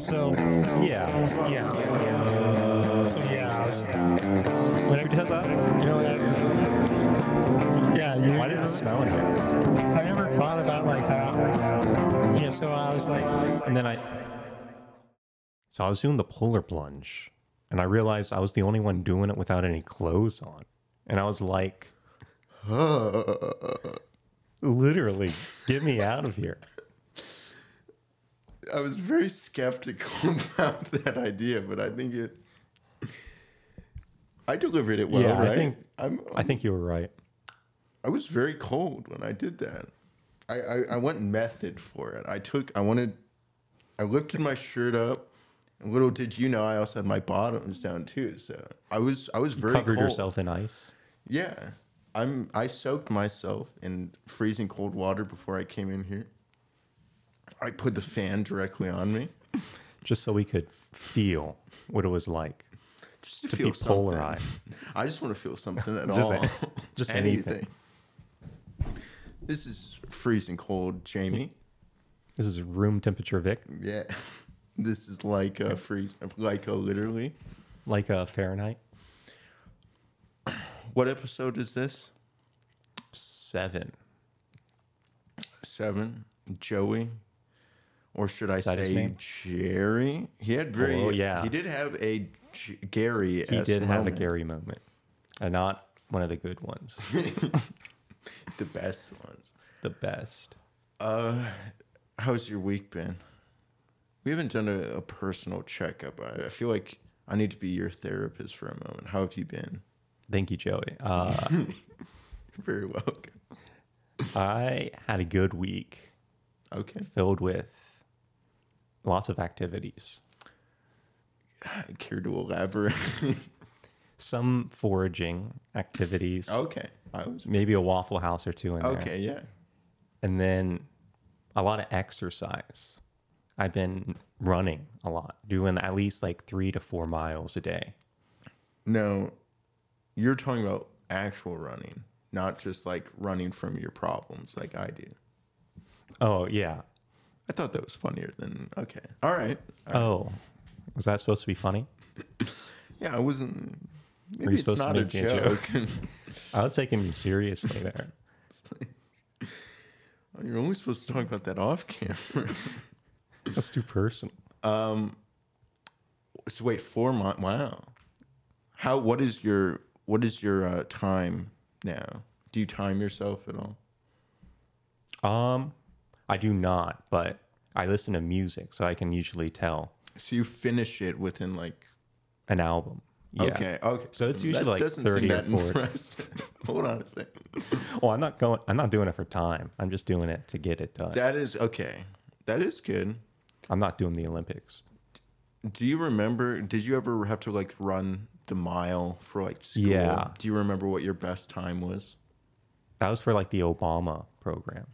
so yeah, yeah, yeah. So yeah, I was, whenever he does that, you know, like, yeah, you. Why does it smell in here? I never thought about like that. Yeah, so I was like, And then I, so I was doing the polar plunge, and I realized I was the only one doing it without any clothes on, and I was like, literally, get me out of here. I was very skeptical about that idea, but I think it. I delivered it well, Yeah, I right? think- I'm, I think you were right. I was very cold when I did that. I, I, I went method for it. I took, I wanted, I lifted my shirt up. And little did you know, I also had my bottoms down too. So I was, I was very Covered cold. yourself in ice. Yeah, I'm. I soaked myself in freezing cold water before I came in here. I put the fan directly on me just so we could feel what it was like. just to, To feel be something. polarized. I just want to feel something at Just all. a- just anything. This is freezing cold, Jamie. This is room temperature Vic, Yeah, this is like a freeze, like a literally. like a Fahrenheit What episode is this? seven. Seven. Joey, or should I say? Jerry? He had very. Oh, yeah. He did have a J- Gary. He did have a Gary moment, and not one of the good ones. The best ones. the best. Uh, how's your week been? We haven't done a, a personal checkup. I, I feel like I need to be your therapist for a moment. How have you been? Thank you, Joey. Uh, Very welcome. I had a good week Okay. filled with lots of activities. Care to elaborate? Some foraging activities. okay. I was. Maybe a Waffle House or two in there. Okay. Yeah. And then a lot of exercise. I've been running a lot, doing at least like three to four miles a day. No, you're talking about actual running, not just like running from your problems like I do. Oh, yeah. I thought that was funnier than okay. All right. All right. Oh, was that supposed to be funny? Yeah, I wasn't. Maybe it's not a make a joke? joke. I was taking you seriously there. You're only supposed to talk about that off camera. That's too personal. Um. So wait, four months. Wow. How? What is your What is your uh, time now? Do you time yourself at all? Um, I do not, but I listen to music, so I can usually tell So you finish it within like. an album. Yeah. Okay. Okay. So it's usually like doesn't 30 seem or that 40. impressive. Hold on a second. Well, I'm not going. I'm not doing it for time. I'm just doing it to get it done. That is okay. That is good. I'm not doing the Olympics. Do you remember? Did you ever have to like run the mile for like school? Yeah. Do you remember what your best time was? That was for like the Obama program.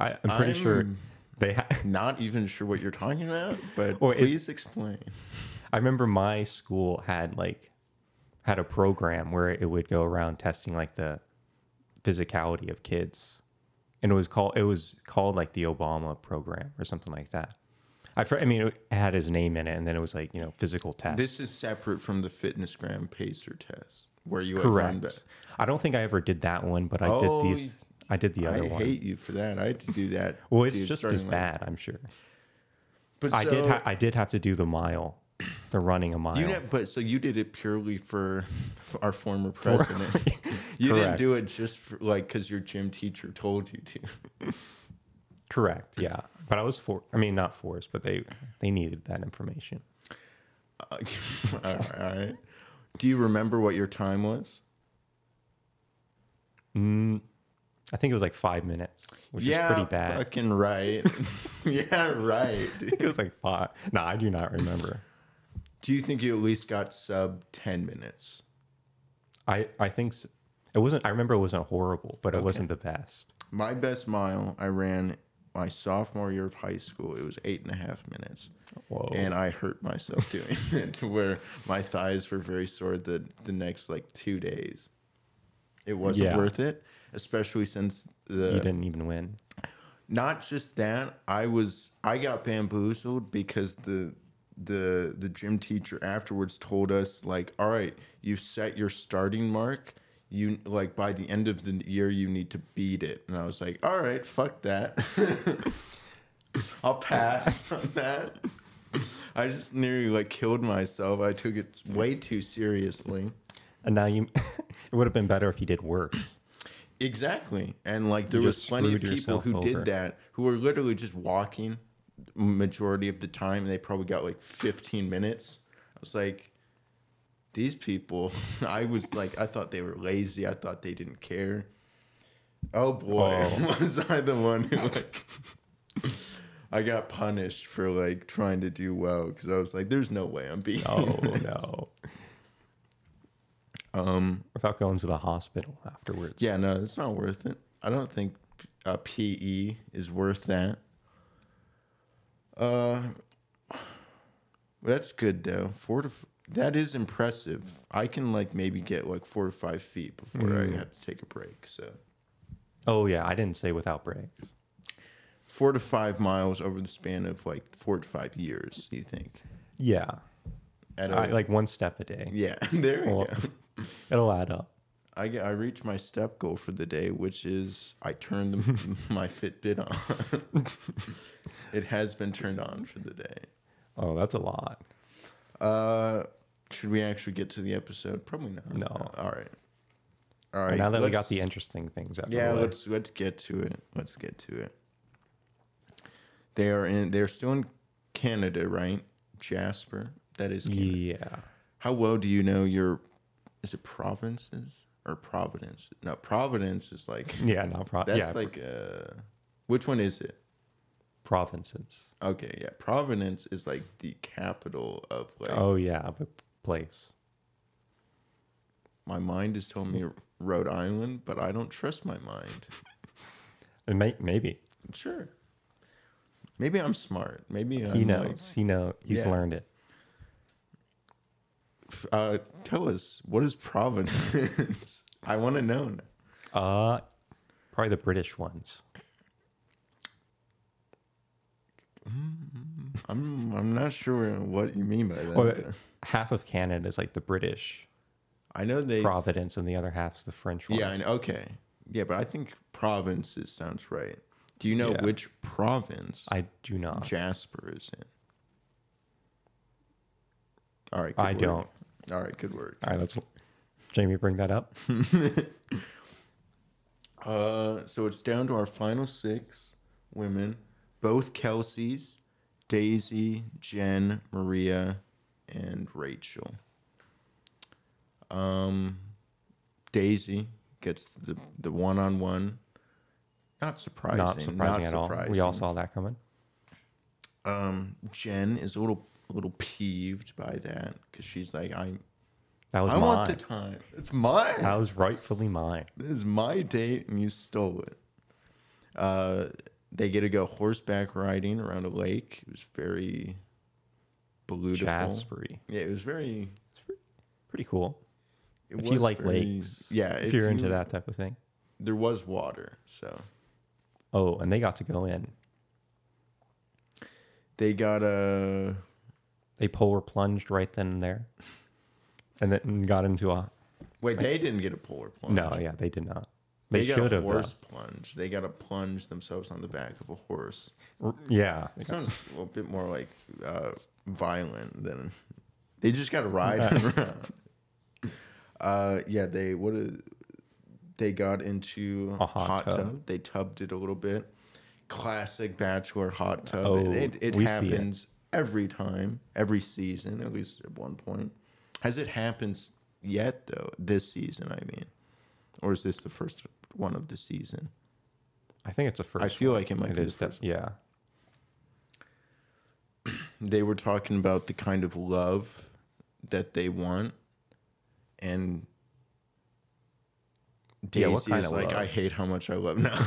I, I'm pretty sure I'm- they. Ha- Not even sure what you're talking about, but Well, please explain. I remember my school had like had a program where it would go around testing like the physicality of kids, and it was called it was called like the Obama program or something like that. I I mean it had his name in it, and then it was like you know physical tests. This is separate from the fitness Fitnessgram Pacer test, where you correct. I don't think I ever did that one, but I Oh, did these. I did the I other one. I hate you for that. I had to do that. well, it's just as bad, I'm sure. But I so, did. Ha- I did have to do the mile, the running a mile. You know, but so you did it purely for, our former president. you didn't do it just for, like because your gym teacher told you to. Correct. Yeah, but I was for. I mean, not forced, but they they needed that information. Uh, all right, all right. Do you remember what your time was? Mm, I think it was like five minutes, which yeah, is pretty bad. Fucking right. yeah, right. It was like five. No, I do not remember. Do you think you at least got sub ten minutes? I I think s it wasn't. I remember it wasn't horrible, but it wasn't the best. My best mile I ran my sophomore year of high school. It was eight and a half minutes. Whoa. And I hurt myself doing it to where my thighs were very sore the, the next like two days. It wasn't Yeah. worth it, especially since the you didn't even win. not just that, I was I got bamboozled because the the the gym teacher afterwards told us like, all right, you set your starting mark. You like by the end of the year you need to beat it. And I was like, all right, fuck that. I'll pass on that. I just nearly like killed myself. I took it way too seriously. And now you, it would have been better if you did worse. Exactly. And like there was plenty of people who over. did that who were literally just walking majority of the time and they probably got like 15 minutes. I was like these people, I was like I thought they were lazy. I thought they didn't care. Oh boy, Oh. was I the one who like I got punished for like trying to do well because I was like, "There's no way I'm beating." Oh this." no! Um, Without going to the hospital afterwards. Yeah, no, it's not worth it. I don't think a PE is worth that. Uh, that's good though. Four to f- that is impressive. I can like maybe get like four to five feet before I have to take a break. So Oh yeah, I didn't say without breaks. four to five miles over the span of like four to five years. You think? Yeah, At a, I, like one step a day. yeah, there we Well, go. It'll add up. I get, I reached my step goal for the day, which is I turned the, my Fitbit on. it has been turned on for the day. Oh, that's a lot. Uh, should we actually get to the episode? Probably not. No. All right. All right. now that we got the interesting things out. yeah, let's let's get to it. Let's get to it. They are in. They're still in Canada, right? Jasper. That is. Canada. Yeah. How well do you know your? Is it provinces or Providence? No, Providence is like. Yeah, not Providence. That's yeah, like. Uh, which one is it? provinces. Okay, yeah. Providence is like the capital of like. Oh yeah, of a place. My mind is telling me Rhode Island, but I don't trust my mind. It may, maybe Sure. Maybe I'm smart. Maybe I'm he like- knows. he know. He's Yeah. learned it. Uh, tell us what is Providence? I want to know. Uh, probably the British ones. I'm I'm not sure what you mean by that. Or half of Canada is like the British I know they. Providence, and the other half's the French one. yeah, I know, okay. Yeah, but I think provinces sounds right. Do you know Yeah. which province I do not. Jasper is in? All right. I don't. All right. Good work. All right, let's. Jamie, bring that up. Uh, so it's down to our final six women, both Kelsey's, Daisy, Jen, Maria, and Rachel. Um, Daisy gets the the one on one. Not surprising. Not surprising at all. We all saw that coming. Um, Jen is a little a little peeved by that because she's like, I That was I mine. want the time. It's mine. that was rightfully mine. This is my date and you stole it. Uh, they get to go horseback riding around a lake. It was very beautiful. Jaspery. Yeah, it was very. Pretty cool. it if you like very- lakes, yeah. if, you're into that type of thing. there was water, so Oh, and they got to go in. They got a. They polar plunged right then and there, and then got into a. Wait, they didn't get a polar plunge. No, yeah, they did not. They, they, got should a have. though. horse plunge. They got to plunge themselves on the back of a horse. Yeah, It sounds a little bit more like uh, violent than they just got to ride around. Uh, yeah, they what a, they got into A hot tub. tub. They tubbed it a little bit. Classic bachelor hot tub. Oh, it it, it see it. happens every time, every season, at least at one point. Has it happened yet though? This season, I mean, or is this the first one of the season? I think it's a first. I feel one. like it might be the first Yeah, they were talking about the kind of love that they want and Daisy Yeah, what kind is of like, love? I hate how much I love now.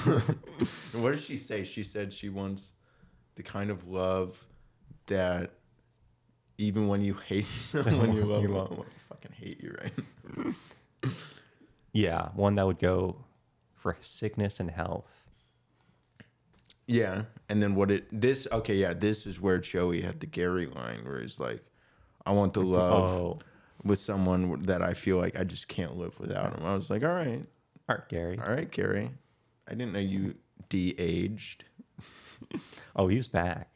And what did she say? She said she wants the kind of love that even when you hate someone you love, You them, love. I fucking hate you, right? yeah, one that would go for sickness and health. Yeah, and then what it this okay yeah this is where Joey had the Gary line where he's like, I want the love Oh, with someone that I feel like I just can't live without him. I was like, all right, Art Gary. all right, Gary, I didn't know you de-aged. Oh, he's back.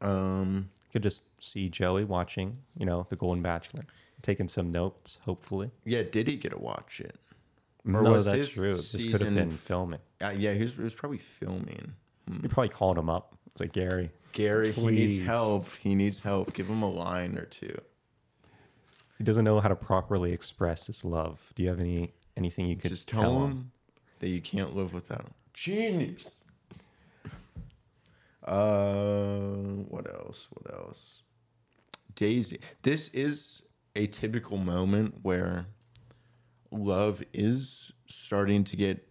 Um, Could just see Joey watching, you know, The Golden Bachelor, taking some notes, hopefully. yeah, did he get to watch it? no, was that's his true. This could have been filming. Uh, yeah, he was, he was probably filming. He probably called him up. It's like Gary. Gary, he needs help. He needs help. Give him a line or two. He doesn't know how to properly express his love. Do you have any anything you could Just tell him that you can't live without him. Genius. Uh, what else? What else? Daisy. This is a typical moment where love is starting to get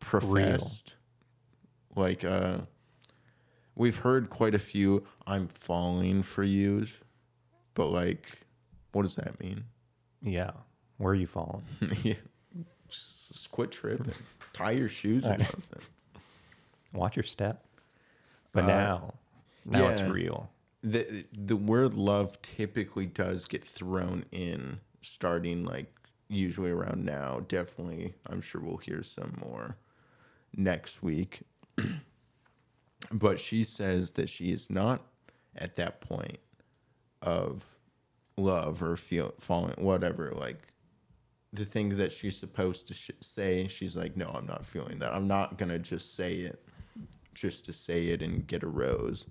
professed. Like, uh, we've heard quite a few "I'm falling for yous," but like, what does that mean? Yeah. Where are you falling? yeah. Just quit tripping. Tie your shoes or something. Watch your step. But Uh, now, now it's yeah. real. The the word love typically does get thrown in starting like usually around now. Definitely I'm sure we'll hear some more next week. but she says that she is not at that point of love or feel falling whatever like the thing that she's supposed to sh- say she's like no i'm not feeling that i'm not gonna just say it just to say it and get a rose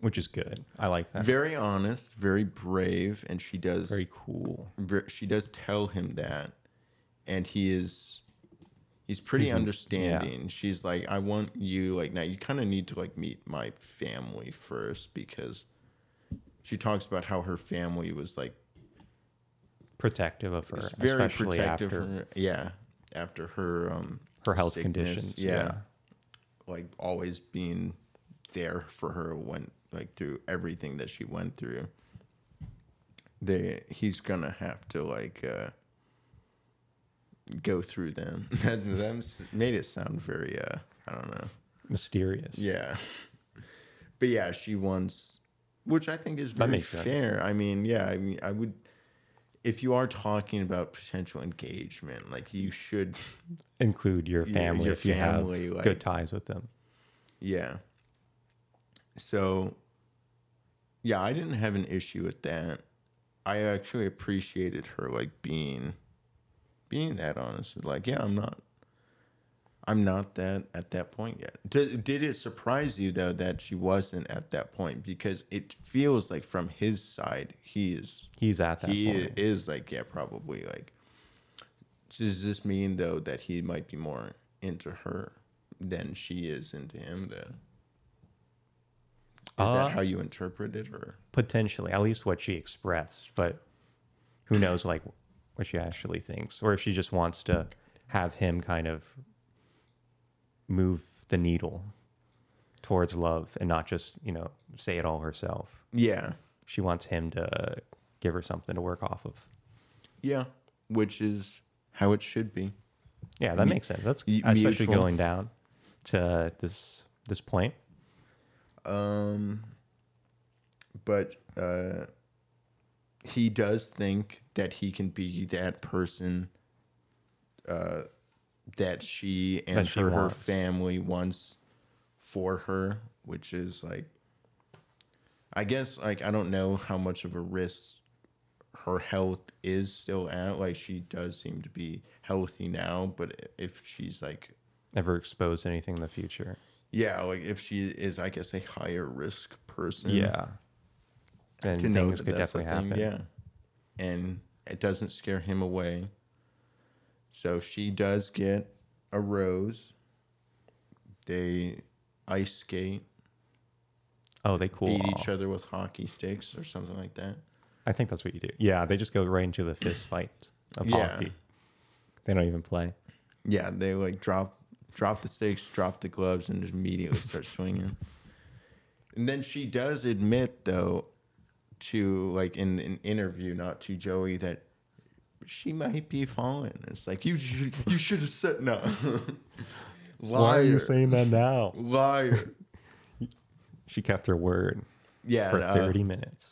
Which is good. I like that. very honest very brave and she does Very cool. ver- she does tell him that and he is he's pretty He's- understanding she's like i want you like now you kind of need to like meet my family first because she talks about how her family was like Protective of her. very especially protective after her, yeah after her um her health sickness, conditions. yeah. Yeah. like always being there for her when like through everything that she went through they he's gonna have to like uh go through them that made it sound very uh i don't know Mysterious. yeah but yeah she wants which i think is very fair i mean yeah i mean i would if you are talking about potential engagement like you should Include your family your if you family, have like- good ties with them. Yeah. So, yeah, I didn't have an issue with that. I actually appreciated her like being, being that honest. Like, yeah, I'm not, I'm not that at that point yet. Did, did it surprise you though that she wasn't at that point? Because it feels like from his side, he is, He's at that he point. is like, yeah, probably like. Does this mean though that he might be more into her than she is into him? Though. Is Uh, that how you interpret it, or Potentially, at least what she expressed, but who knows like what she actually thinks, or if she just wants to have him kind of move the needle towards love and not just you know say it all herself. yeah, She wants him to give her something to work off of. yeah, which is how it should be. Yeah, that makes sense. That's y- especially mutual. going down to this this point. Um, but uh, he does think that he can be that person uh, that she and That she her, her family wants for her, which is like, I guess, like, I don't know how much of a risk her health is still at. Like, she does seem to be healthy now, but if she's like, Never expose anything in the future. yeah, like if she is, I guess, a higher risk person. Yeah. And to know things that could definitely thing, happen. Yeah, and it doesn't scare him away. So she does get a rose. They ice skate, Oh, they cool. beat off. each other with hockey sticks or something like that. I think that's what you do. Yeah, they just go right into the fist fight of Yeah. hockey. They don't even play. Yeah, they like drop drop the sticks, drop the gloves, and just immediately start swinging. And then she does admit, though, to like in an interview, not to Joey, that she might be falling. It's like you should you should have said no. Why are you saying that now? Liar. She kept her word Yeah. for uh, 30 minutes.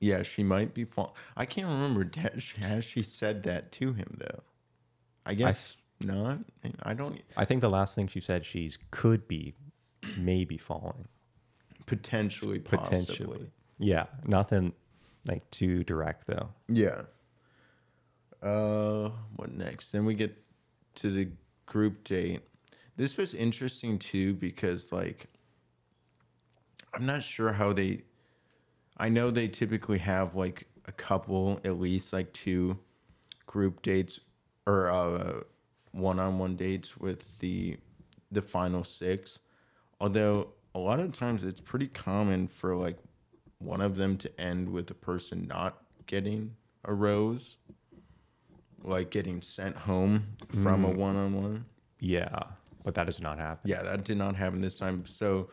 yeah, she might be. Fall- I can't remember. Has she- said that to him though? I guess not. I don't. I think the last thing she said, she's could be, maybe falling. Potentially, possibly. Potentially. Yeah. Nothing like too direct, though. Yeah. Uh, what next? Then we get to the group date. This was interesting too because like I'm not sure how they I know they typically have like a couple at least like two group dates or uh one-on-one dates with the the final 6. Although a lot of times it's pretty common for like one of them to end with the person not getting a rose like getting sent home from a one-on-one Yeah. But that does not happen. yeah that did not happen this time so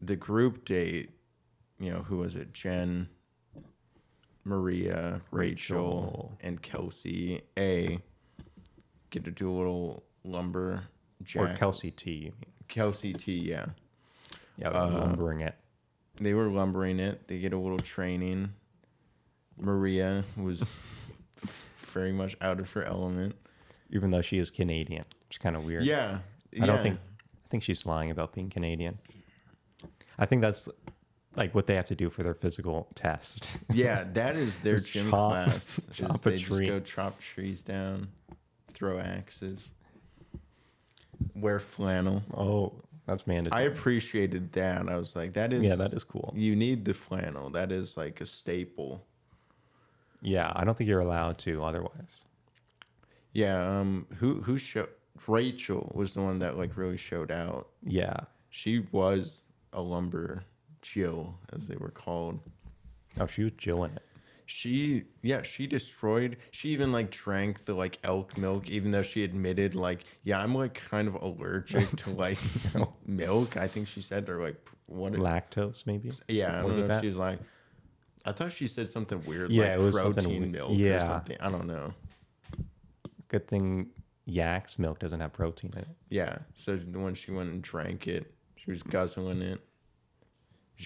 the group date you know who was it jen maria rachel, Rachel. and kelsey a get to do a little lumber Or Kelsey T. You mean. kelsey t yeah Yeah, Uh, lumbering it. they were lumbering it. They get a little training. Maria was very much out of her element. Even though she is Canadian. It's kind of weird. Yeah, I don't think I think she's lying about being Canadian. I think that's like what they have to do for their physical test. Yeah, that is their Just gym chop- class. chop they just go chop trees down, throw axes, wear flannel. oh, that's mandatory. I appreciated that. I was like, that is Yeah, that is cool. You need the flannel. That is like a staple. Yeah, I don't think you're allowed to otherwise. Yeah. Um. Who who showed? Rachel was the one that like really showed out. Yeah. She was a lumber Jill, as they were called. Oh, she was Jill in it. She, yeah, she destroyed. She even like drank the like elk milk, even though she admitted like, yeah, I'm like kind of allergic to like milk. I think she said or like what? Lactose, maybe. yeah, I don't know if that? she was like. I thought she said something weird, Yeah, like it was protein milk or yeah. something. I don't know. Good thing yak's milk doesn't have protein in it. Yeah. So when she went and drank it, she was guzzling it.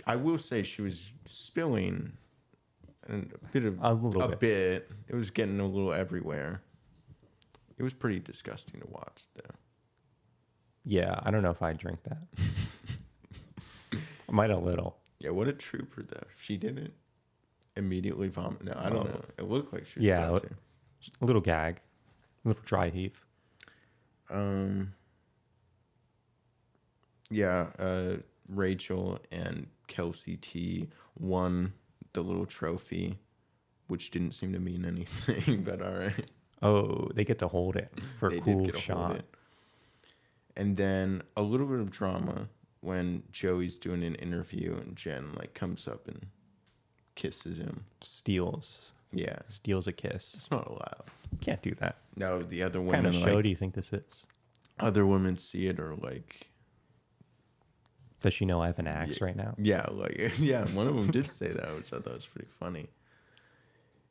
I will say she was spilling a bit of A little a bit. bit. It was getting a little everywhere. It was pretty disgusting to watch, though. Yeah, I don't know if I'd drink that. I might a little. Yeah, what a trooper though. She didn't immediately vomit. No, I don't know. It looked like she was Yeah, about to. A little gag. A little dry heave. Um. Yeah, uh, Rachel and Kelsey T won the little trophy, which didn't seem to mean anything, but all right. Oh, they get to hold it for a cool did get a shot. And then a little bit of drama when Joey's doing an interview and Jen like comes up and kisses him. Steals. Yeah, Steals a kiss. it's not allowed. Can't do that. No, the other What kind women of show like do you think this is? other women see it or like Does she know I have an axe right now? Yeah, like yeah, one of them did say that, which I thought was pretty funny.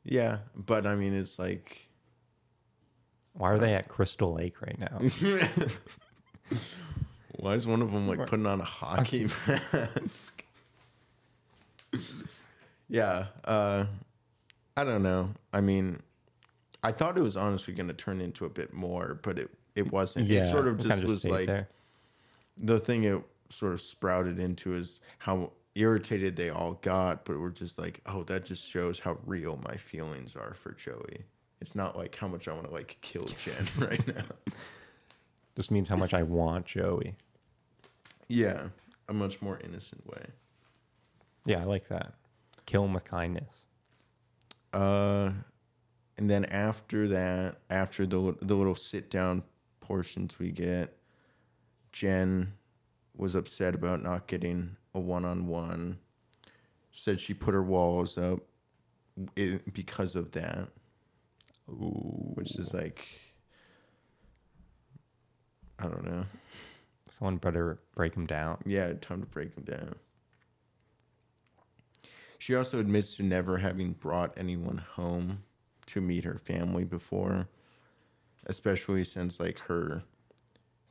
Yeah, but I mean, it's like, Why are they at Crystal Lake right now? why is one of them like putting on a hockey mask? yeah, uh, I don't know. I mean, I thought it was honestly going to turn into a bit more, but it it wasn't. yeah, it sort of just kinda was like there. the thing it sort of sprouted into is how irritated they all got, but we're just like, oh, that just shows how real my feelings are for Joey. It's not like how much I want to like kill Jen right now. Just means how much I want Joey. yeah, a much more innocent way. Yeah, I like that. Kill him with kindness. Uh, and then after that, after the the little sit down portions we get, Jen was upset about not getting a one on one. Said she put her walls up because of that, Ooh, which is like, I don't know. someone better break him down. Yeah, time to break him down. She also admits to never having brought anyone home to meet her family before, especially since like her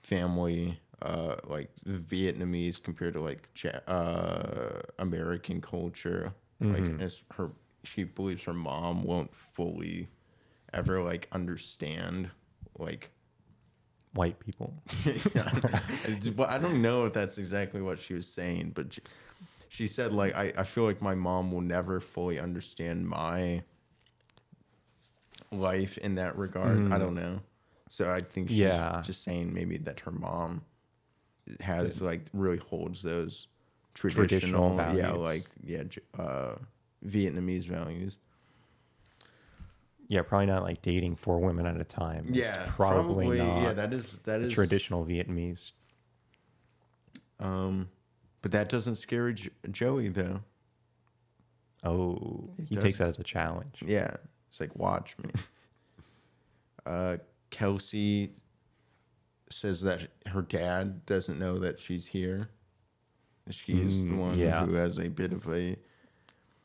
family, uh, like Vietnamese compared to like uh, American culture. Like as her, she believes her mom won't fully ever like understand like White people. Well, I don't know if that's exactly what she was saying, but she, she said like I, I feel like my mom will never fully understand my life in that regard. I don't know. So I think she's Yeah. just saying maybe that her mom has like really holds those traditional, Traditional yeah, like yeah, uh, Vietnamese values. Yeah, probably not like dating four women at a time. Yeah, probably, not Yeah, that is that is traditional Vietnamese. Um, but that doesn't scare jo- Joey though. Oh, he takes that as a challenge. Yeah, it's like watch me. uh, Kelsey says that her dad doesn't know that she's here. She's the Mm, one yeah. who has a bit of a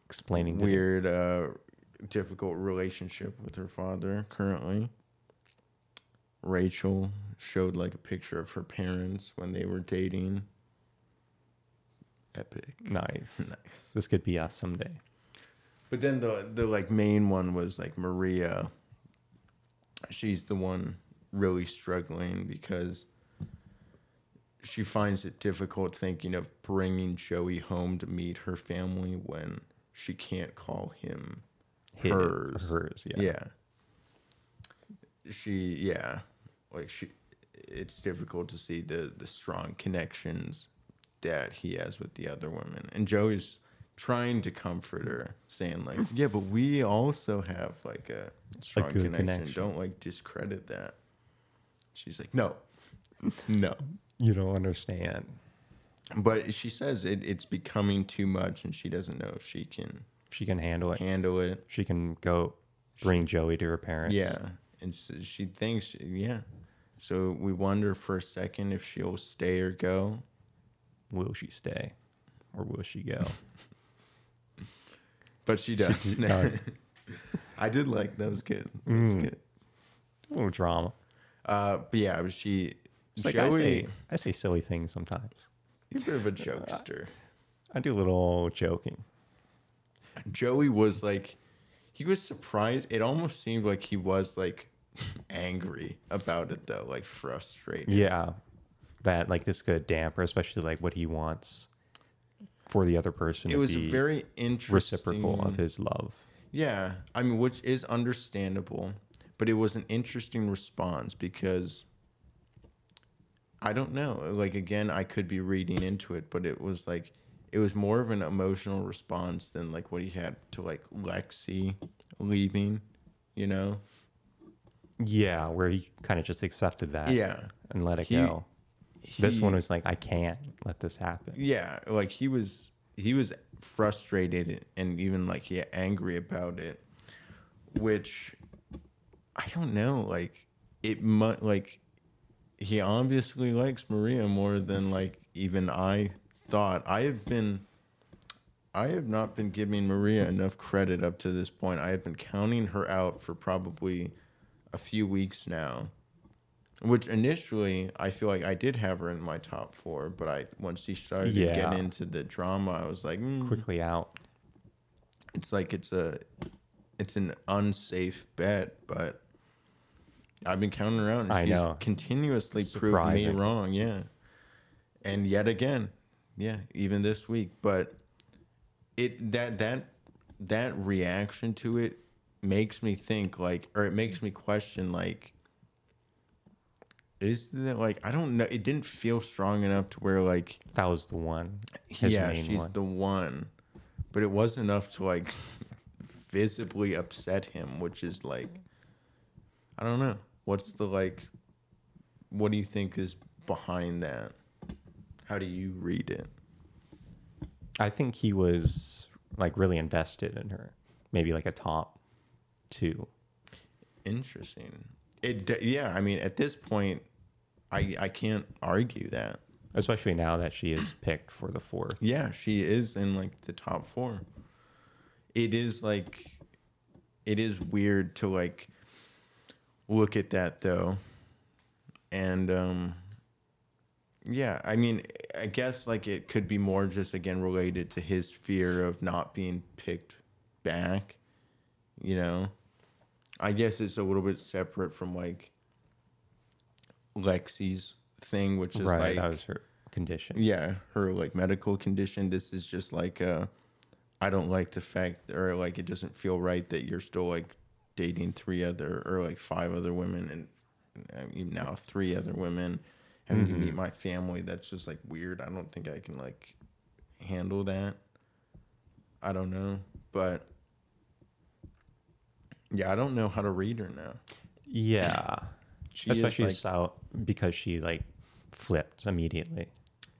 Explaining to weird, uh, difficult relationship with her father currently. Rachel showed like a picture of her parents when they were dating. Epic. Nice. Nice. This could be us someday. But then the the like main one was like Maria. She's the one really struggling because she finds it difficult thinking of bringing Joey home to meet her family when she can't call him His- hers. Hers, yeah. Yeah. She yeah, like she it's difficult to see the the strong connections that he has with the other women. And Joey's trying to comfort her, saying like, "Yeah, but we also have like a strong good connection. connection. Don't like discredit that." She's like, "No. No." You don't understand. But she says it, it's becoming too much and she doesn't know if she can She can handle it. handle it. She can go bring Joey to her parents. Yeah, and so she thinks, yeah. So we wonder for a second if she'll stay or go. Will she stay? Or will she go? But she does. No. I did like those kids. That was Mm. good. A little drama. Uh, but yeah, but she, It's like I Joey, say, I say silly things sometimes. you're a bit of a jokester. I do a little joking. Joey was like, he was surprised. It almost seemed like he was like angry about it though, like frustrated. Yeah. That like this could damper, especially like what he wants for the other person It was very interesting. reciprocal of his love. Yeah, I mean, which is understandable, but it was an interesting response because I don't know. Like again, I could be reading into it, but it was like it was more of an emotional response than like what he had to like Lexi leaving, you know? Yeah, where he kind of just accepted that Yeah. and let it He- go. This one was like, I can't let this happen. Yeah, like he was he was frustrated and even like yeah, angry about it, which I don't know, like it mu like he obviously likes Maria more than like even I thought. I have been I have not been giving Maria enough credit up to this point. I have been counting her out for probably a few weeks now. Which initially I feel like I did have her in my top four, but I once she started to Yeah. get into the drama, I was like, mm, Quickly out. it's like it's a it's an unsafe bet, but I've been counting around. and I she's know. continuously proved me wrong, yeah. And yet again, yeah, even this week, but it that that that reaction to it makes me think like or it makes me question like is that like I don't know it didn't feel strong enough to where like That was the one. His yeah, she's one. the one. But it was enough to like visibly upset him, which is like I don't know. What's the like what do you think is behind that? How do you read it? I think he was like really invested in her. Maybe like a top two. Interesting. It yeah, I mean at this point I I can't argue that. Especially now that she is picked for the fourth. Yeah, she is in like the top four. It is like, it is weird to like look at that though, and um, Yeah, I mean, I guess like it could be more just again related to his fear of not being picked back. You know, I guess it's a little bit separate from like Lexi's thing, which is right, like that was her condition. yeah, her like medical condition. This is just like uh I don't like the fact or like it doesn't feel right that you're still like dating three other or like five other women and I mean now three other women having to meet my family. That's just like weird. I don't think I can like handle that. I don't know, but yeah, I don't know how to read her now. Yeah, She especially is like, because she like flipped immediately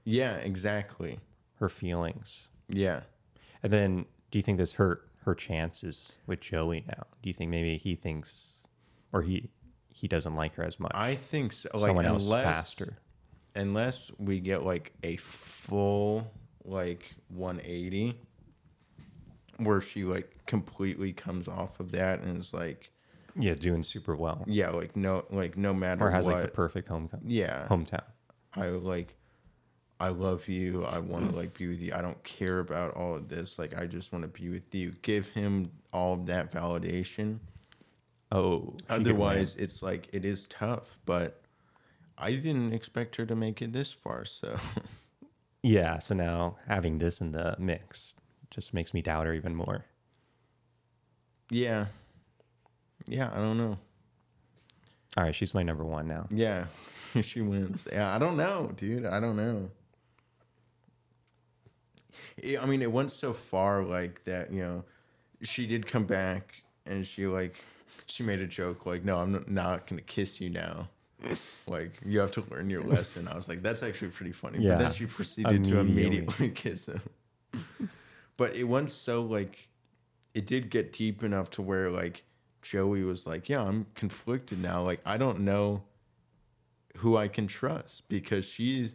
yeah, exactly. her feelings, Yeah. and then do you think this hurt her chances with Joey now? Do you think maybe he thinks, or he he doesn't like her as much? I think so. Like Someone else unless passed her. unless we get like a full like 180 where she like completely comes off of that and is like Yeah, doing super well, yeah like no like no matter or has what like the perfect homecoming. yeah hometown. i like i love you i want to like be with you i don't care about all of this like i just want to be with you give him all of that validation Oh, she could win. otherwise it's like it is tough but i didn't expect her to make it this far so yeah. So now having this in the mix just makes me doubt her even more. Yeah. Yeah, I don't know. All right, she's my number one now. Yeah, she wins. Yeah, I don't know, dude. I don't know. Yeah, I mean, it went so far like that, you know, she did come back and she like she made a joke like, "No, I'm not going to kiss you now." Like, you have to learn your lesson. I was like, that's actually pretty funny. But then she proceeded to immediately. immediately kiss him. but it went so like it did get deep enough to where like Joey was like, "Yeah, I'm conflicted now. Like I don't know who I can trust because she's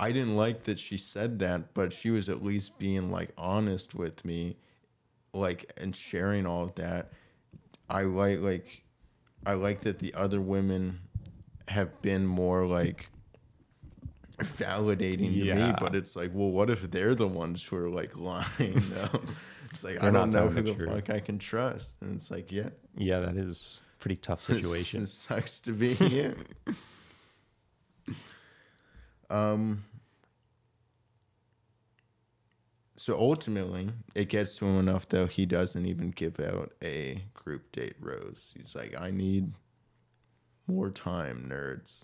I didn't like that she said that, but she was at least being like honest with me like and sharing all of that. I like like I like that the other women have been more like validating to me, but it's like, well, what if they're the ones who are like lying? It's like I They're don't know who the truth. fuck I can trust, and it's like, yeah, Yeah, that is a pretty tough situation. it sucks to be in. um. So ultimately, it gets to him enough though he doesn't even give out a group date rose. He's like, I need more time, nerds.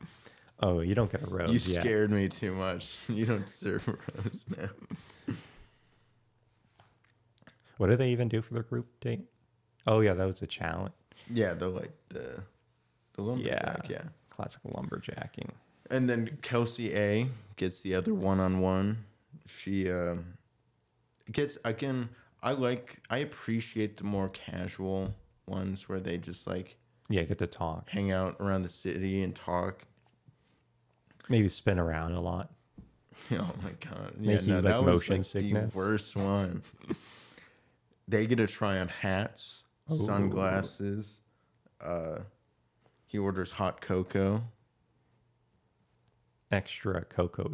oh, you don't get a rose. You yet. scared me too much. You don't deserve a rose now. What do they even do for their group date? Oh yeah, that was a challenge. Yeah, the like the the lumberjack. Yeah. classic lumberjacking. And then Kelsey A gets the other one on one. She uh, gets again. I like. I appreciate the more casual ones where they just like Yeah, get to talk. hang out around the city and talk. Maybe spin around a lot. Oh my god! Yeah, Make you, no, like, that was motion like sickness? the worst one. they get to try on hats, sunglasses. Uh, he orders hot cocoa. Extra cocoa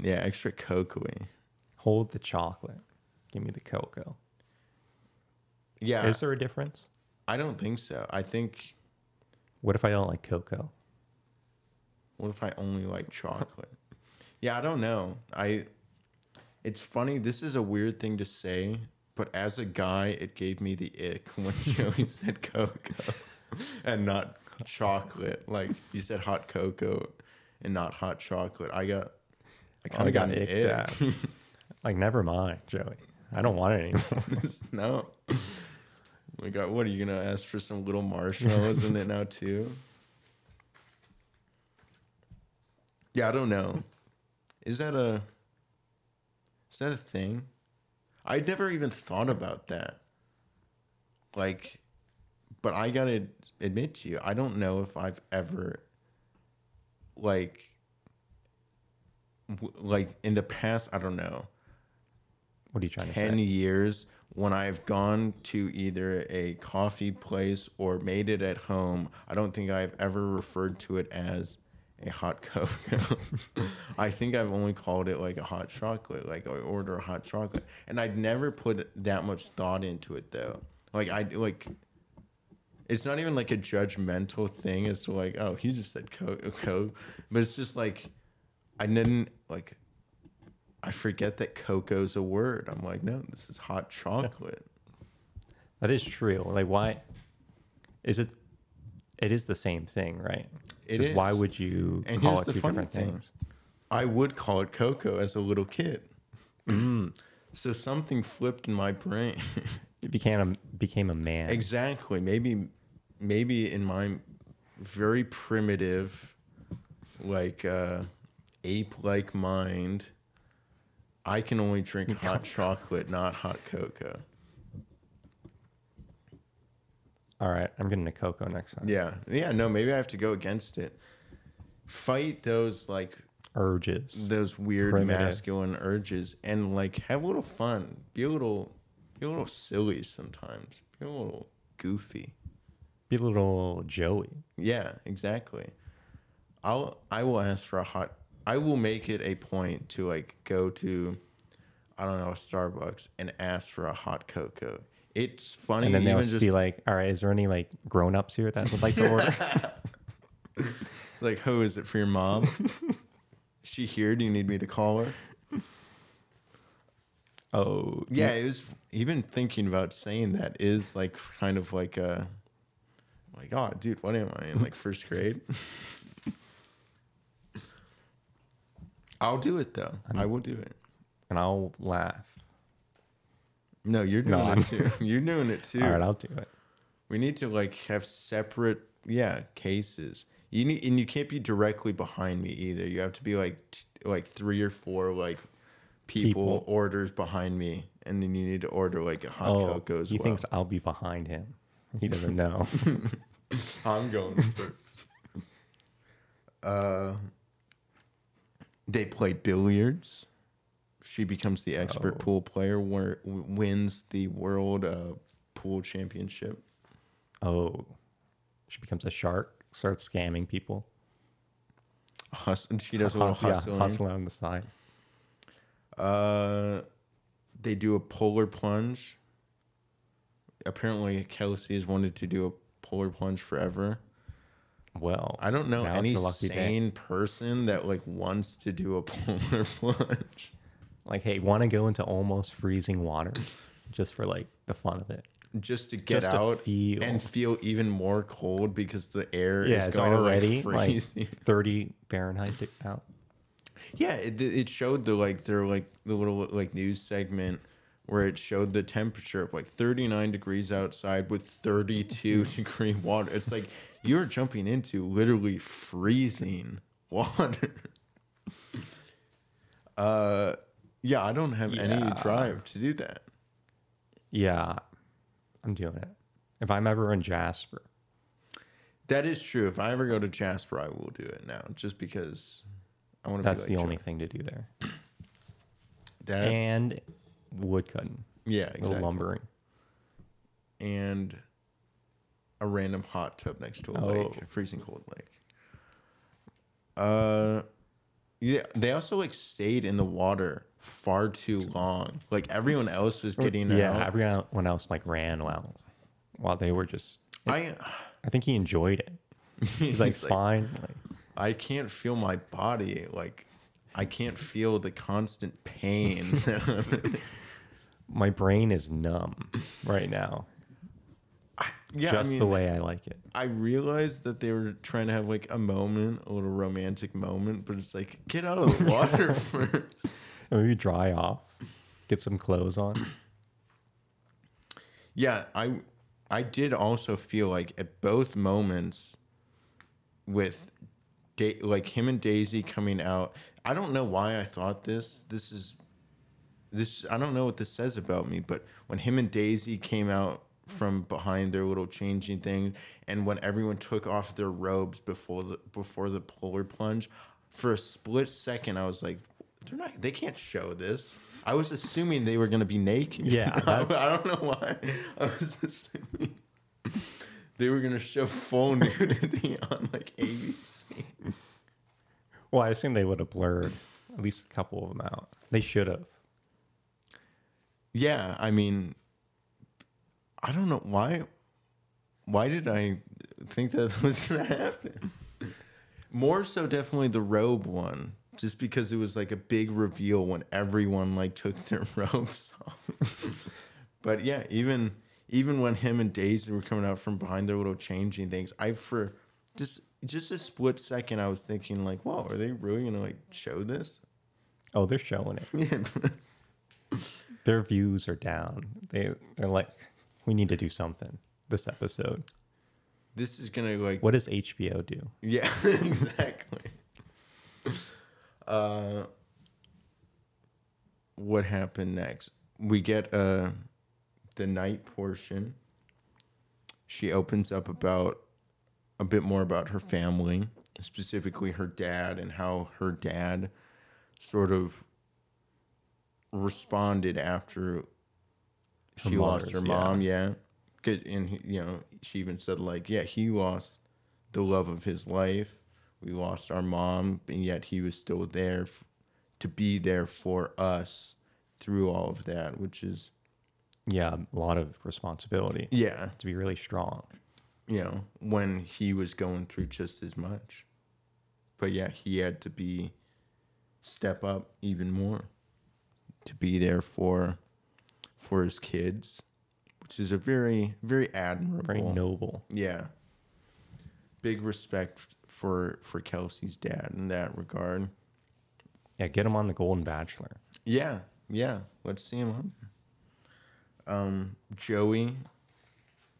Yeah, extra cocoa. Hold the chocolate. Give me the cocoa. Yeah, Is there a difference? I don't think so. I think What if I don't like cocoa? What if I only like chocolate? yeah, I don't know. I it's funny, this is a weird thing to say, but as a guy, it gave me the ick when Joey said cocoa and not chocolate. Like you said hot cocoa and not hot chocolate. I got I Oh, kind of got an icked ick. like, never mind, Joey. I don't want it anymore. no. We got what are you gonna ask for some little marshmallows in it now too? Yeah, I don't know. Is that a is that a thing? I'd never even thought about that. Like but I gotta admit to you, I don't know if I've ever like w- like in the past, I don't know. what are you trying to 10 say? years when I've gone to either a coffee place or made it at home, I don't think I've ever referred to it as a hot cocoa. I think I've only called it like a hot chocolate, like I order a hot chocolate, and I'd never put that much thought into it though. Like I like, it's not even like a judgmental thing as to like, oh, he just said coke, coke, but it's just like, I didn't like. I forget that cocoa's a word. I'm like, no, this is hot chocolate. That is true. Like, why is it? It is the same thing, right? It 'Cause Why would you And call it two different thing. things? I would call it cocoa as a little kid. Mm. So something flipped in my brain. It became a became a man. exactly. Maybe, maybe in my very primitive, like uh, ape-like mind, I can only drink hot chocolate, not hot cocoa. All right, I'm getting a cocoa next time. Yeah, yeah. No, maybe I have to go against it. Fight those like Urges. those weird Primitive. masculine urges and like have a little fun. Be a little be a little silly sometimes. Be a little goofy. Be a little Joey. Yeah, exactly. I'll I will ask for a hot I will make it a point to like go to I don't know, a Starbucks and ask for a hot cocoa. It's funny And then they'll just just be like, "All right, is there any like grown ups here that would like to order?" like, who is it for your mom? is she here? Do you need me to call her? oh, Yeah, it was even thinking about saying that is like kind of like a like, oh dude, what am I in like first grade? I'll do it though. I will do it. and I'll laugh. No, you're doing No, I'm- it too. You're doing it too. All right, I'll do it. We need to like have separate, yeah, cases. You need, and you can't be directly behind me either. You have to be like, t- like three or four like people, People. orders behind me, and then you need to order like a hot Oh, cocoa as he well. thinks I'll be behind him. He doesn't know. I'm going first. uh, they play billiards. She becomes the expert Oh. pool player, where wins the world uh, pool championship. oh, she becomes a shark. Starts scamming people. Hus- and she does a little Hus- hustling. Yeah, hustling on the side. Uh, they do a polar plunge. Apparently, Kelsey has wanted to do a polar plunge forever. Well, I don't know any lucky day. sane person that like wants to do a polar plunge. Like, hey, want to go into almost freezing water, just for like the fun of it. just to get Just to out feel. and feel even more cold because the air Yeah, is it's going already to like like freeze. you. 30 Fahrenheit out. yeah, it, it showed the like their like the little like news segment where it showed the temperature of like 39 degrees outside with 32 degree water. It's like you're jumping into literally freezing water. uh yeah, I don't have any Yeah. drive to do that. Yeah, I'm doing it. If I'm ever in Jasper, That is true. If I ever go to Jasper, I will do it now, just because I want to. that's be like the only Joe. thing to do there. That, And wood cutting, yeah, little exactly. lumbering. and a random hot tub next to a Oh. lake, a freezing cold lake. Uh, yeah. They also like stayed in the water far too long. Like everyone else was getting yeah, out. everyone else like ran well, while they were just. I I think he enjoyed it. He's like, like, fine. Like, I can't feel my body. Like I can't feel the constant pain. my brain is numb right now. Yeah, just I mean, the way I like it. I realized that they were trying to have like a moment, a little romantic moment, but it's like get out of the water first. Maybe dry off, get some clothes on. Yeah, I I did also feel like at both moments with da- like him and Daisy coming out. I don't know why I thought this. This is this I don't know what this says about me, but when him and Daisy came out from behind their little changing thing and when everyone took off their robes before the before the polar plunge, for a split second I was like they're not they can't show this. I was assuming they were going to be naked. Yeah, I, I don't know why. I was assuming they were going to show full nudity on like ABC. Well, I assume they would have blurred at least a couple of them out. They should have. Yeah, I mean, I don't know why. Why did I think that was gonna happen? More so, definitely the robe one, just because it was like a big reveal when everyone like took their robes off. but yeah, even even when him and Daisy were coming out from behind their little changing things, I for just just a split second, I was thinking like, "Whoa, are they really gonna like show this?" Oh, they're showing it. Their views are down. They they're like, we need to do something this episode. this is gonna like What does HBO do? Yeah, exactly. Uh, what happened next? We get uh, the night portion. She opens up about a bit more about her family, specifically her dad, and how her dad sort of responded after she lost her mother's, mom. Yeah, 'Cause- and he- you know she even said like, yeah, he lost the love of his life. We lost our mom, and yet he was still there f- to be there for us through all of that, which is Yeah, a lot of responsibility yeah, to be really strong. you know, when he was going through just as much. But yeah, he had to be step up even more to be there for for his kids, which is a very very admirable. Very noble. Yeah. Big respect for for Kelsey's dad in that regard. Yeah, get him on the Golden Bachelor. Yeah, yeah. Let's see him on there. Um, Joey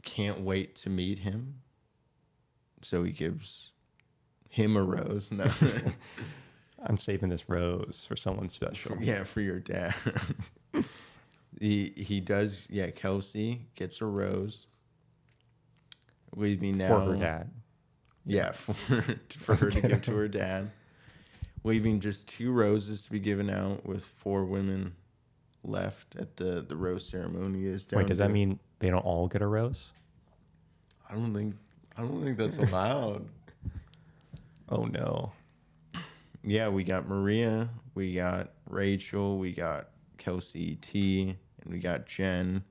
can't wait to meet him. So he gives him a rose. No. I'm saving this rose for someone special. yeah, for your dad. he he does. Yeah, Kelsey gets a rose. Leaving now For her dad. Yeah, for for her to give to her dad, leaving just two roses to be given out with four women left at the the rose ceremony. Is down Wait, does that mean they don't all get a rose? I don't think I don't think that's allowed. Oh no. yeah, we got Maria, we got Rachel, we got Kelsey T, we got Jen.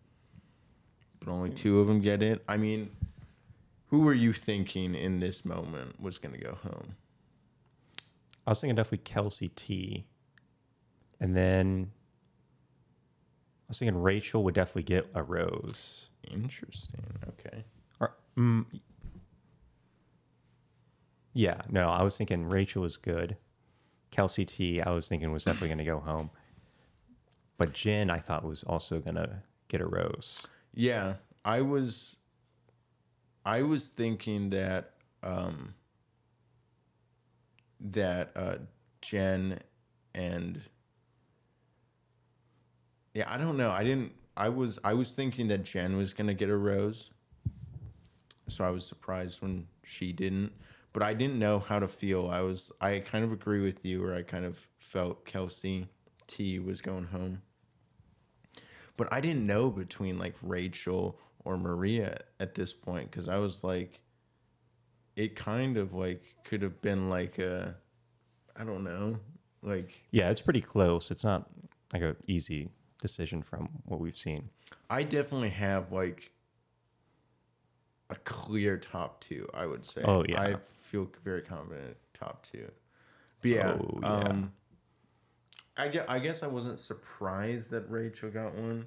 But only two of them get it. I mean, who were you thinking in this moment was going to go home? I was thinking definitely Kelsey T. And then I was thinking Rachel would definitely get a rose. Interesting. Okay. Or, mm, yeah, no, I was thinking Rachel was good. Kelsey T, I was thinking was definitely going to go home. But Jen, I thought was also to get a rose. Yeah, I was I was thinking that um that uh Jen and Yeah, I don't know. I didn't I was I was thinking that Jen was to get a rose. So I was surprised when she didn't, but I didn't know how to feel. I was I kind of agree with you where I kind of felt Kelsey T was going home but I didn't know between like Rachel or Maria at this point because I was like, it kind of like could have been like a, I don't know, like Yeah, it's pretty close. It's not like a easy decision from what we've seen. I definitely have like a clear top two. I would say. Oh, yeah. I feel very confident top two. But yeah, Oh, yeah. um, I guess, I guess I wasn't surprised that Rachel got one.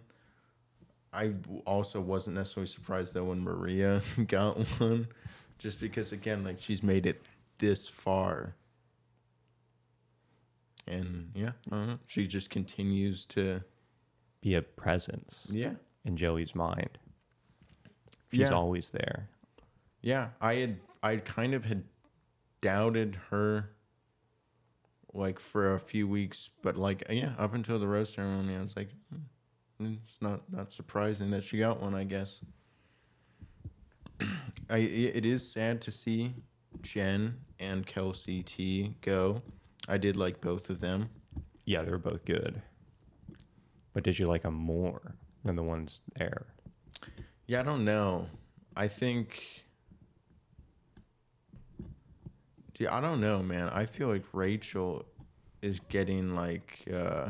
I also wasn't necessarily surprised though when Maria got one, just because again, like she's made it this far, and yeah, don't she just continues to Be a presence yeah. in Joey's mind. She's Yeah. always there. Yeah, I had I kind of had doubted her like for a few weeks, but like yeah, up until the rose ceremony, I was like, hmm, it's not not surprising that she got one. I guess. I it is sad to see Jen and Kelsey T go. I did like both of them. Yeah, they were both good. But did you like them more than the ones there? Yeah, I don't know. I think. Dude, I don't know, man. I feel like Rachel is getting like uh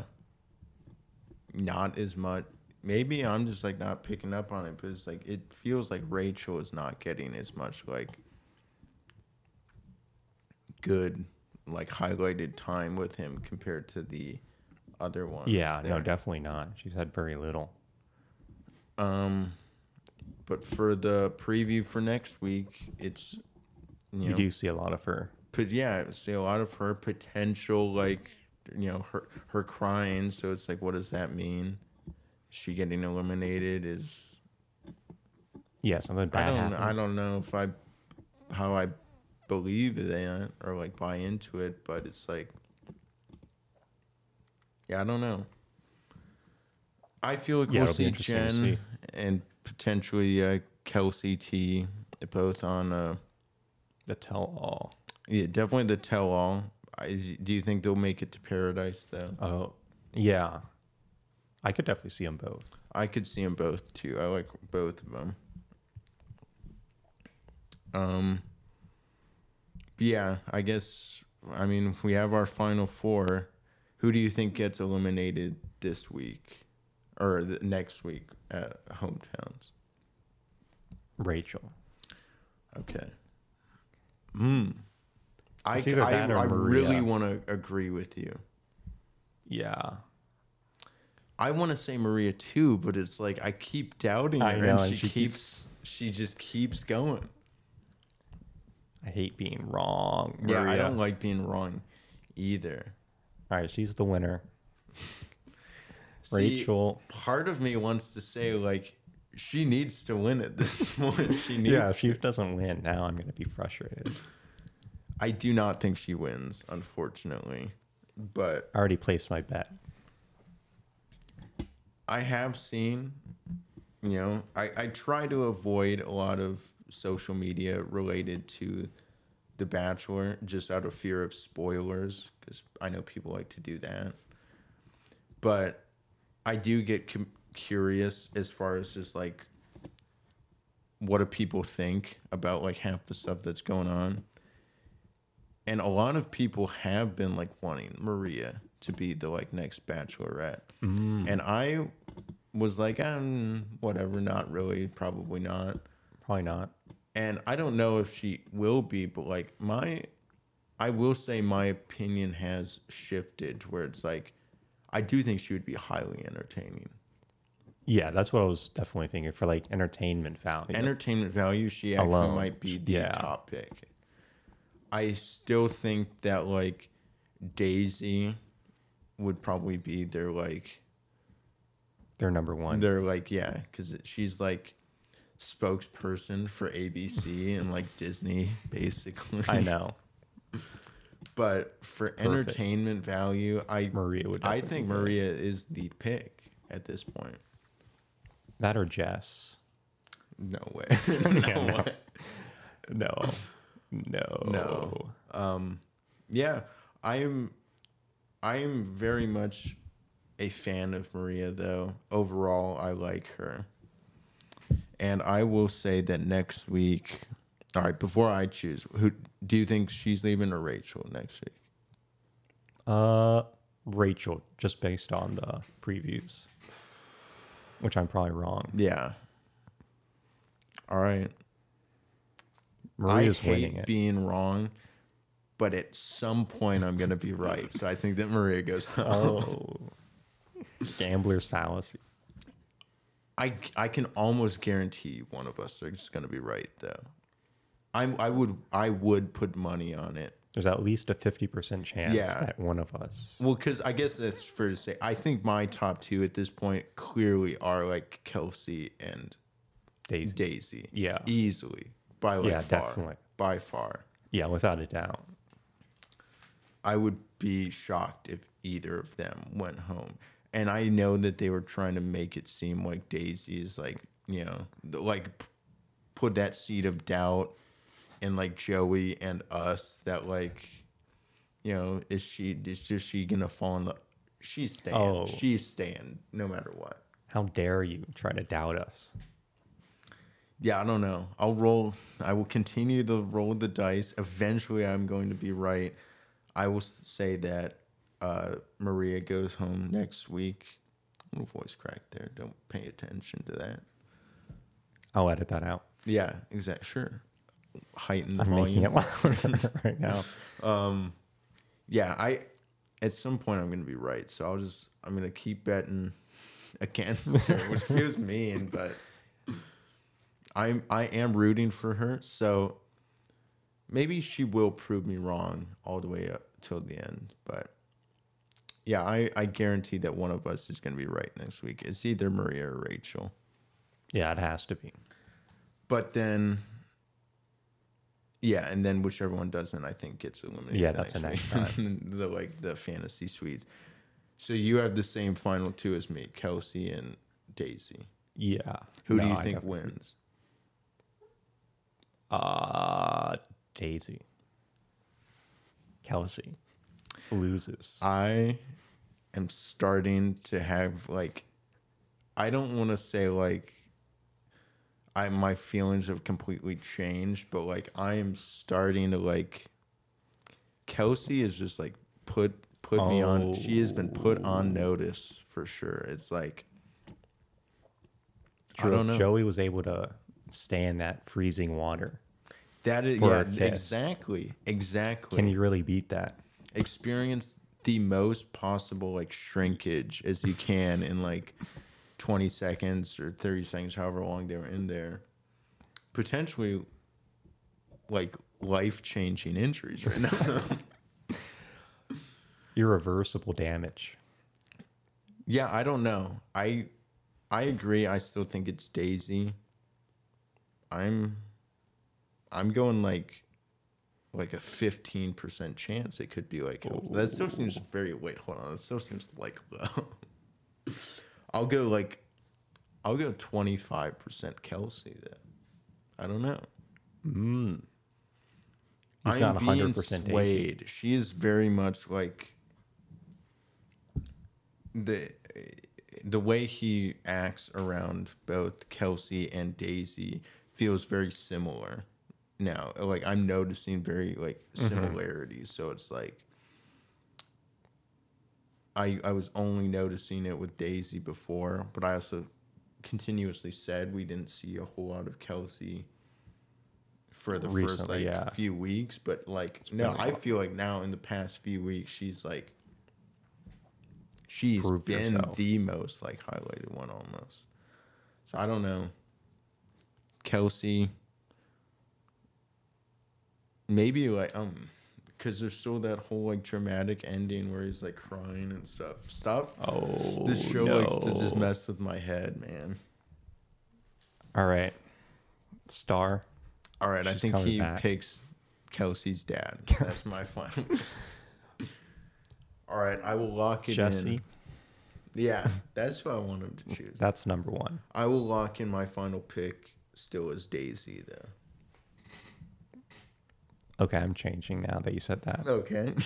not as much. Maybe I'm just like not picking up on it, but it's like it feels like Rachel is not getting as much like good, like highlighted time with him compared to the other ones. Yeah, no, definitely not. She's had very little. Um, but for the preview for next week, it's you You know, do see a lot of her. But yeah, see a lot of her potential, like you know, her her crying. So it's like, what does that mean? Is she getting eliminated? Is Yeah, something bad. I don't happened. I don't know if I how I believe that or like buy into it, but it's like yeah, I don't know. I feel like Yeah, we'll see Jen see. and potentially uh, Kelsey T both on uh the tell all. Yeah definitely the tell all. Do you think they'll make it to paradise though? Oh, yeah. I could definitely see them both. I could see them both too. I like both of them. Um. Yeah, I guess. I mean, we have our final four. Who do you think gets eliminated this week, or the next week at hometowns? Rachel. Okay. Hmm. I I, I really want to agree with you. Yeah. I want to say Maria too, but it's like I keep doubting her, I know, and and she, she keeps, she just keeps going. I hate being wrong. Yeah, I don't like being wrong either. All right, she's the winner. See, Rachel. part of me wants to say like she needs to win at this point. She needs. Yeah, if she doesn't win now, I'm gonna be frustrated. I do not think she wins, unfortunately, but I already placed my bet. I have seen. You know, I I try to avoid a lot of social media related to The Bachelor just out of fear of spoilers because I know people like to do that. But I do get com- curious as far as just like what do people think about like half the stuff that's going on. And a lot of people have been like wanting Maria to be the like next bachelorette. And I was like, um, whatever, not really, probably not Probably not. and I don't know if she will be, but like my, I will say my opinion has shifted to where it's like, I do think she would be highly entertaining. Yeah, that's what I was definitely thinking for like entertainment value. Entertainment value, she actually Alone, might be the yeah. top pick. I still think that like Daisy would probably be their like They're number one. they're like yeah because she's like spokesperson for ABC and like Disney basically. I know. But for entertainment value, I Maria would I think. Maria is the pick at this point. That or Jess. No way. Yeah, no no. way. No. No. No. Um, yeah, I am. I am very much a fan of Maria, though. Overall, I like her, and I will say that next week. All right, before I choose, who do you think she's leaving or Rachel next week? Uh, Rachel, just based on the previews, which I'm probably wrong. Yeah. All right. Maria's I hate winning it. being wrong, but at some point I'm gonna be right. So I think that Maria goes. Oh. oh, gambler's fallacy. I I can almost guarantee one of us is gonna be right though. I I would I would put money on it. There's at least a 50% chance Yeah. that one of us. Well, because I guess that's fair to say. I think my top two at this point clearly are like Kelsey and Daisy. Daisy. Yeah. easily by like Yeah, far, definitely. by far. Yeah, without a doubt. I would be shocked if either of them went home. And I know that they were trying to make it seem like Daisy is like, you know, like put that seed of doubt in like Joey and us that like, you know, is she is just she gonna fall in love? She's staying. Oh. She's staying no matter what. How dare you try to doubt us? Yeah, I don't know. I'll roll. I will continue to roll the dice. Eventually, I'm going to be right. I will say that uh, Maria goes home next week. Little voice crack there. Don't pay attention to that. I'll edit that out. Yeah, exactly. Sure. Heighten the I'm making volume. it louder right now. yeah, I at some point I'm gonna be right. So I'll just I'm gonna keep betting against her, which feels mean, but I'm I am rooting for her. So maybe she will prove me wrong all the way up till the end. But yeah, I, I guarantee that one of us is gonna be right next week. It's either Maria or Rachel. Yeah, it has to be. But then yeah, and then whichever one doesn't, I think gets eliminated. Yeah, that's the next next week. the like the fantasy suites. So you have the same final two as me, Kelsey and Daisy. Yeah. Who do you I think wins? Uh, Daisy. Kelsey loses. I am starting to have like I don't want to say like I my feelings have completely changed, but like I am starting to like Kelsey is just like put put me on she has been put on notice for sure. It's like I don't know. Joey was able to stay in that freezing water. that is yeah, exactly. Exactly. Can you really beat that? experience the most possible like shrinkage as you can in like 20 seconds or 30 seconds however long they were in there potentially like life-changing injuries right now Irreversible damage. yeah i don't know i i agree i still think it's daisy i'm i'm going like like a 15% chance it could be like that still seems very wait hold on that still seems like low i'll go like i'll go 25% kelsey then. I don't know. He's i'm not being 100% Daisy. swayed. She is very much like the the way he acts around both Kelsey and Daisy feels very similar now. Like I'm noticing very like mm-hmm. similarities. So it's like I I was only noticing it with Daisy before, but I also continuously said we didn't see a whole lot of Kelsey for the first like yeah. few weeks. But like no, been a I feel like now in the past few weeks she's like she's been herself. the most like highlighted one almost. So I don't know. Kelsey. Maybe like um because there's still that whole like dramatic ending where he's like crying and stuff. Stop. Oh, This show likes to just mess with my head, man. All right. Star. All right, I think he back. picks Kelsey's dad. That's my final. All right, I will lock it Jesse. in. Yeah, that's what I want him to choose. That's number one. I will lock in my final pick still is Daisy though. Okay, I'm changing now that you said that. Okay.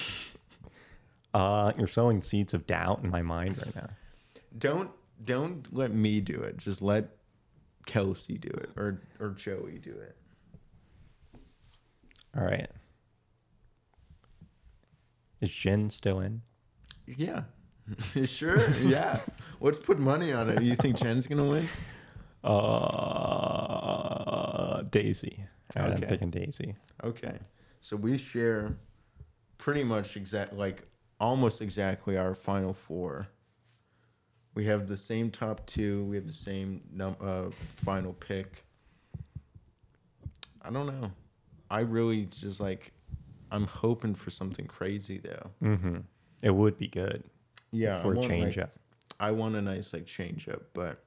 Uh, you're sowing seeds of doubt in my mind right now. don't don't let me do it. Just let Kelsey do it or or Joey do it. All right. Is Jin still in? Yeah. sure. Yeah. Let's put money on it. You think Jen's gonna win? Uh, Daisy. Right, Okay. I'm picking Daisy. Okay. So we share pretty much exact like almost exactly our final four. We have the same top two. We have the same num- uh, final pick. I don't know. I really just like. I'm hoping for something crazy though. Mm-hmm. It would be good Yeah, for a change like, up. I want a nice like change up, but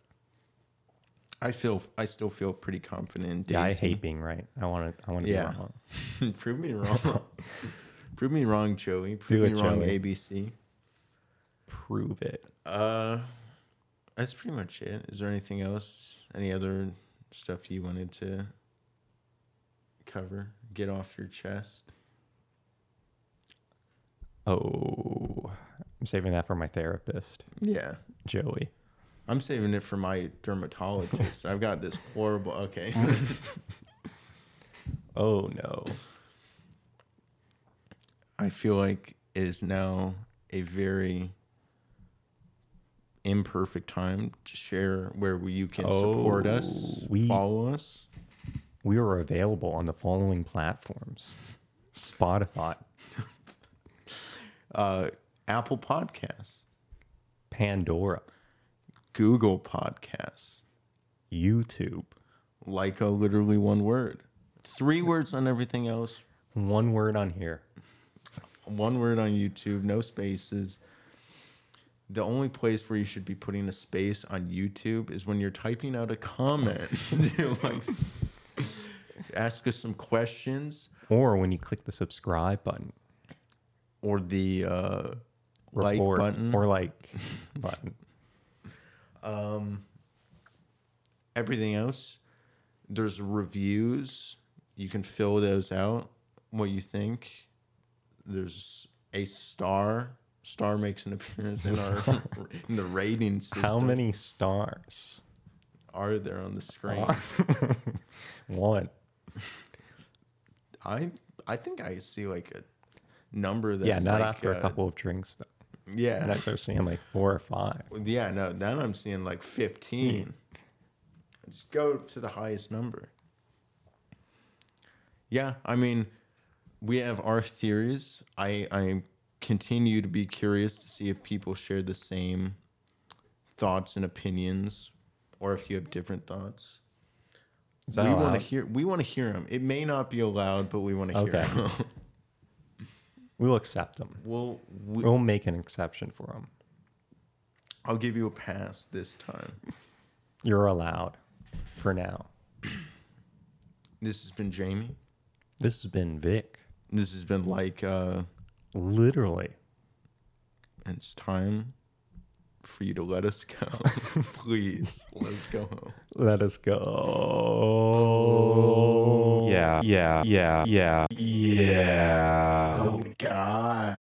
I feel I still feel pretty confident. Yeah, I hate being right. I want to. I want to Yeah. be wrong. Prove me wrong. Prove me wrong, Joey. Prove it, me wrong, Joey. ABC. Prove it. Uh, that's pretty much it. Is there anything else? Any other stuff you wanted to cover? Get off your chest? Oh, I'm saving that for my therapist, Yeah. Joey. I'm saving it for my dermatologist. I've got this horrible. Okay. Oh no. I feel like it is now a very imperfect time to share where you can support us, Oh, we- follow us. We are available on the following platforms: Spotify, Uh, Apple Podcasts, Pandora, Google Podcasts, YouTube. like a literally one word. Three words on everything else. One word on here. One word on YouTube, no spaces. The only place where you should be putting a space on YouTube is when you're typing out a comment. like, ask us some questions Or when you click the subscribe button, or the uh, like report, button. or like button. Everything else, there's reviews. You can fill those out. What you think. There's a star. Star makes an appearance in our in the rating system. How many stars? are there on the screen? One. I I think I see like a number that's yeah, not like, after uh, a couple of drinks though. Yeah, And I start seeing like four or five. yeah. No, then I'm seeing like 15. Let's go to the highest number. Yeah, I mean, we have our theories. I I continue to be curious to see if people share the same thoughts and opinions, or if you have different thoughts. We want to hear. We want to hear them. It may not be allowed, but we want to Okay. hear them. We'll accept them. we'll, we, We'll make an exception for them. I'll give you a pass this time. You're allowed for now. This has been Jamie. This has been Vic. This has been like, uh, Literally. and it's time for you to let us go. Please, let us go home. Let us go yeah, yeah, yeah, yeah, yeah. Oh, God.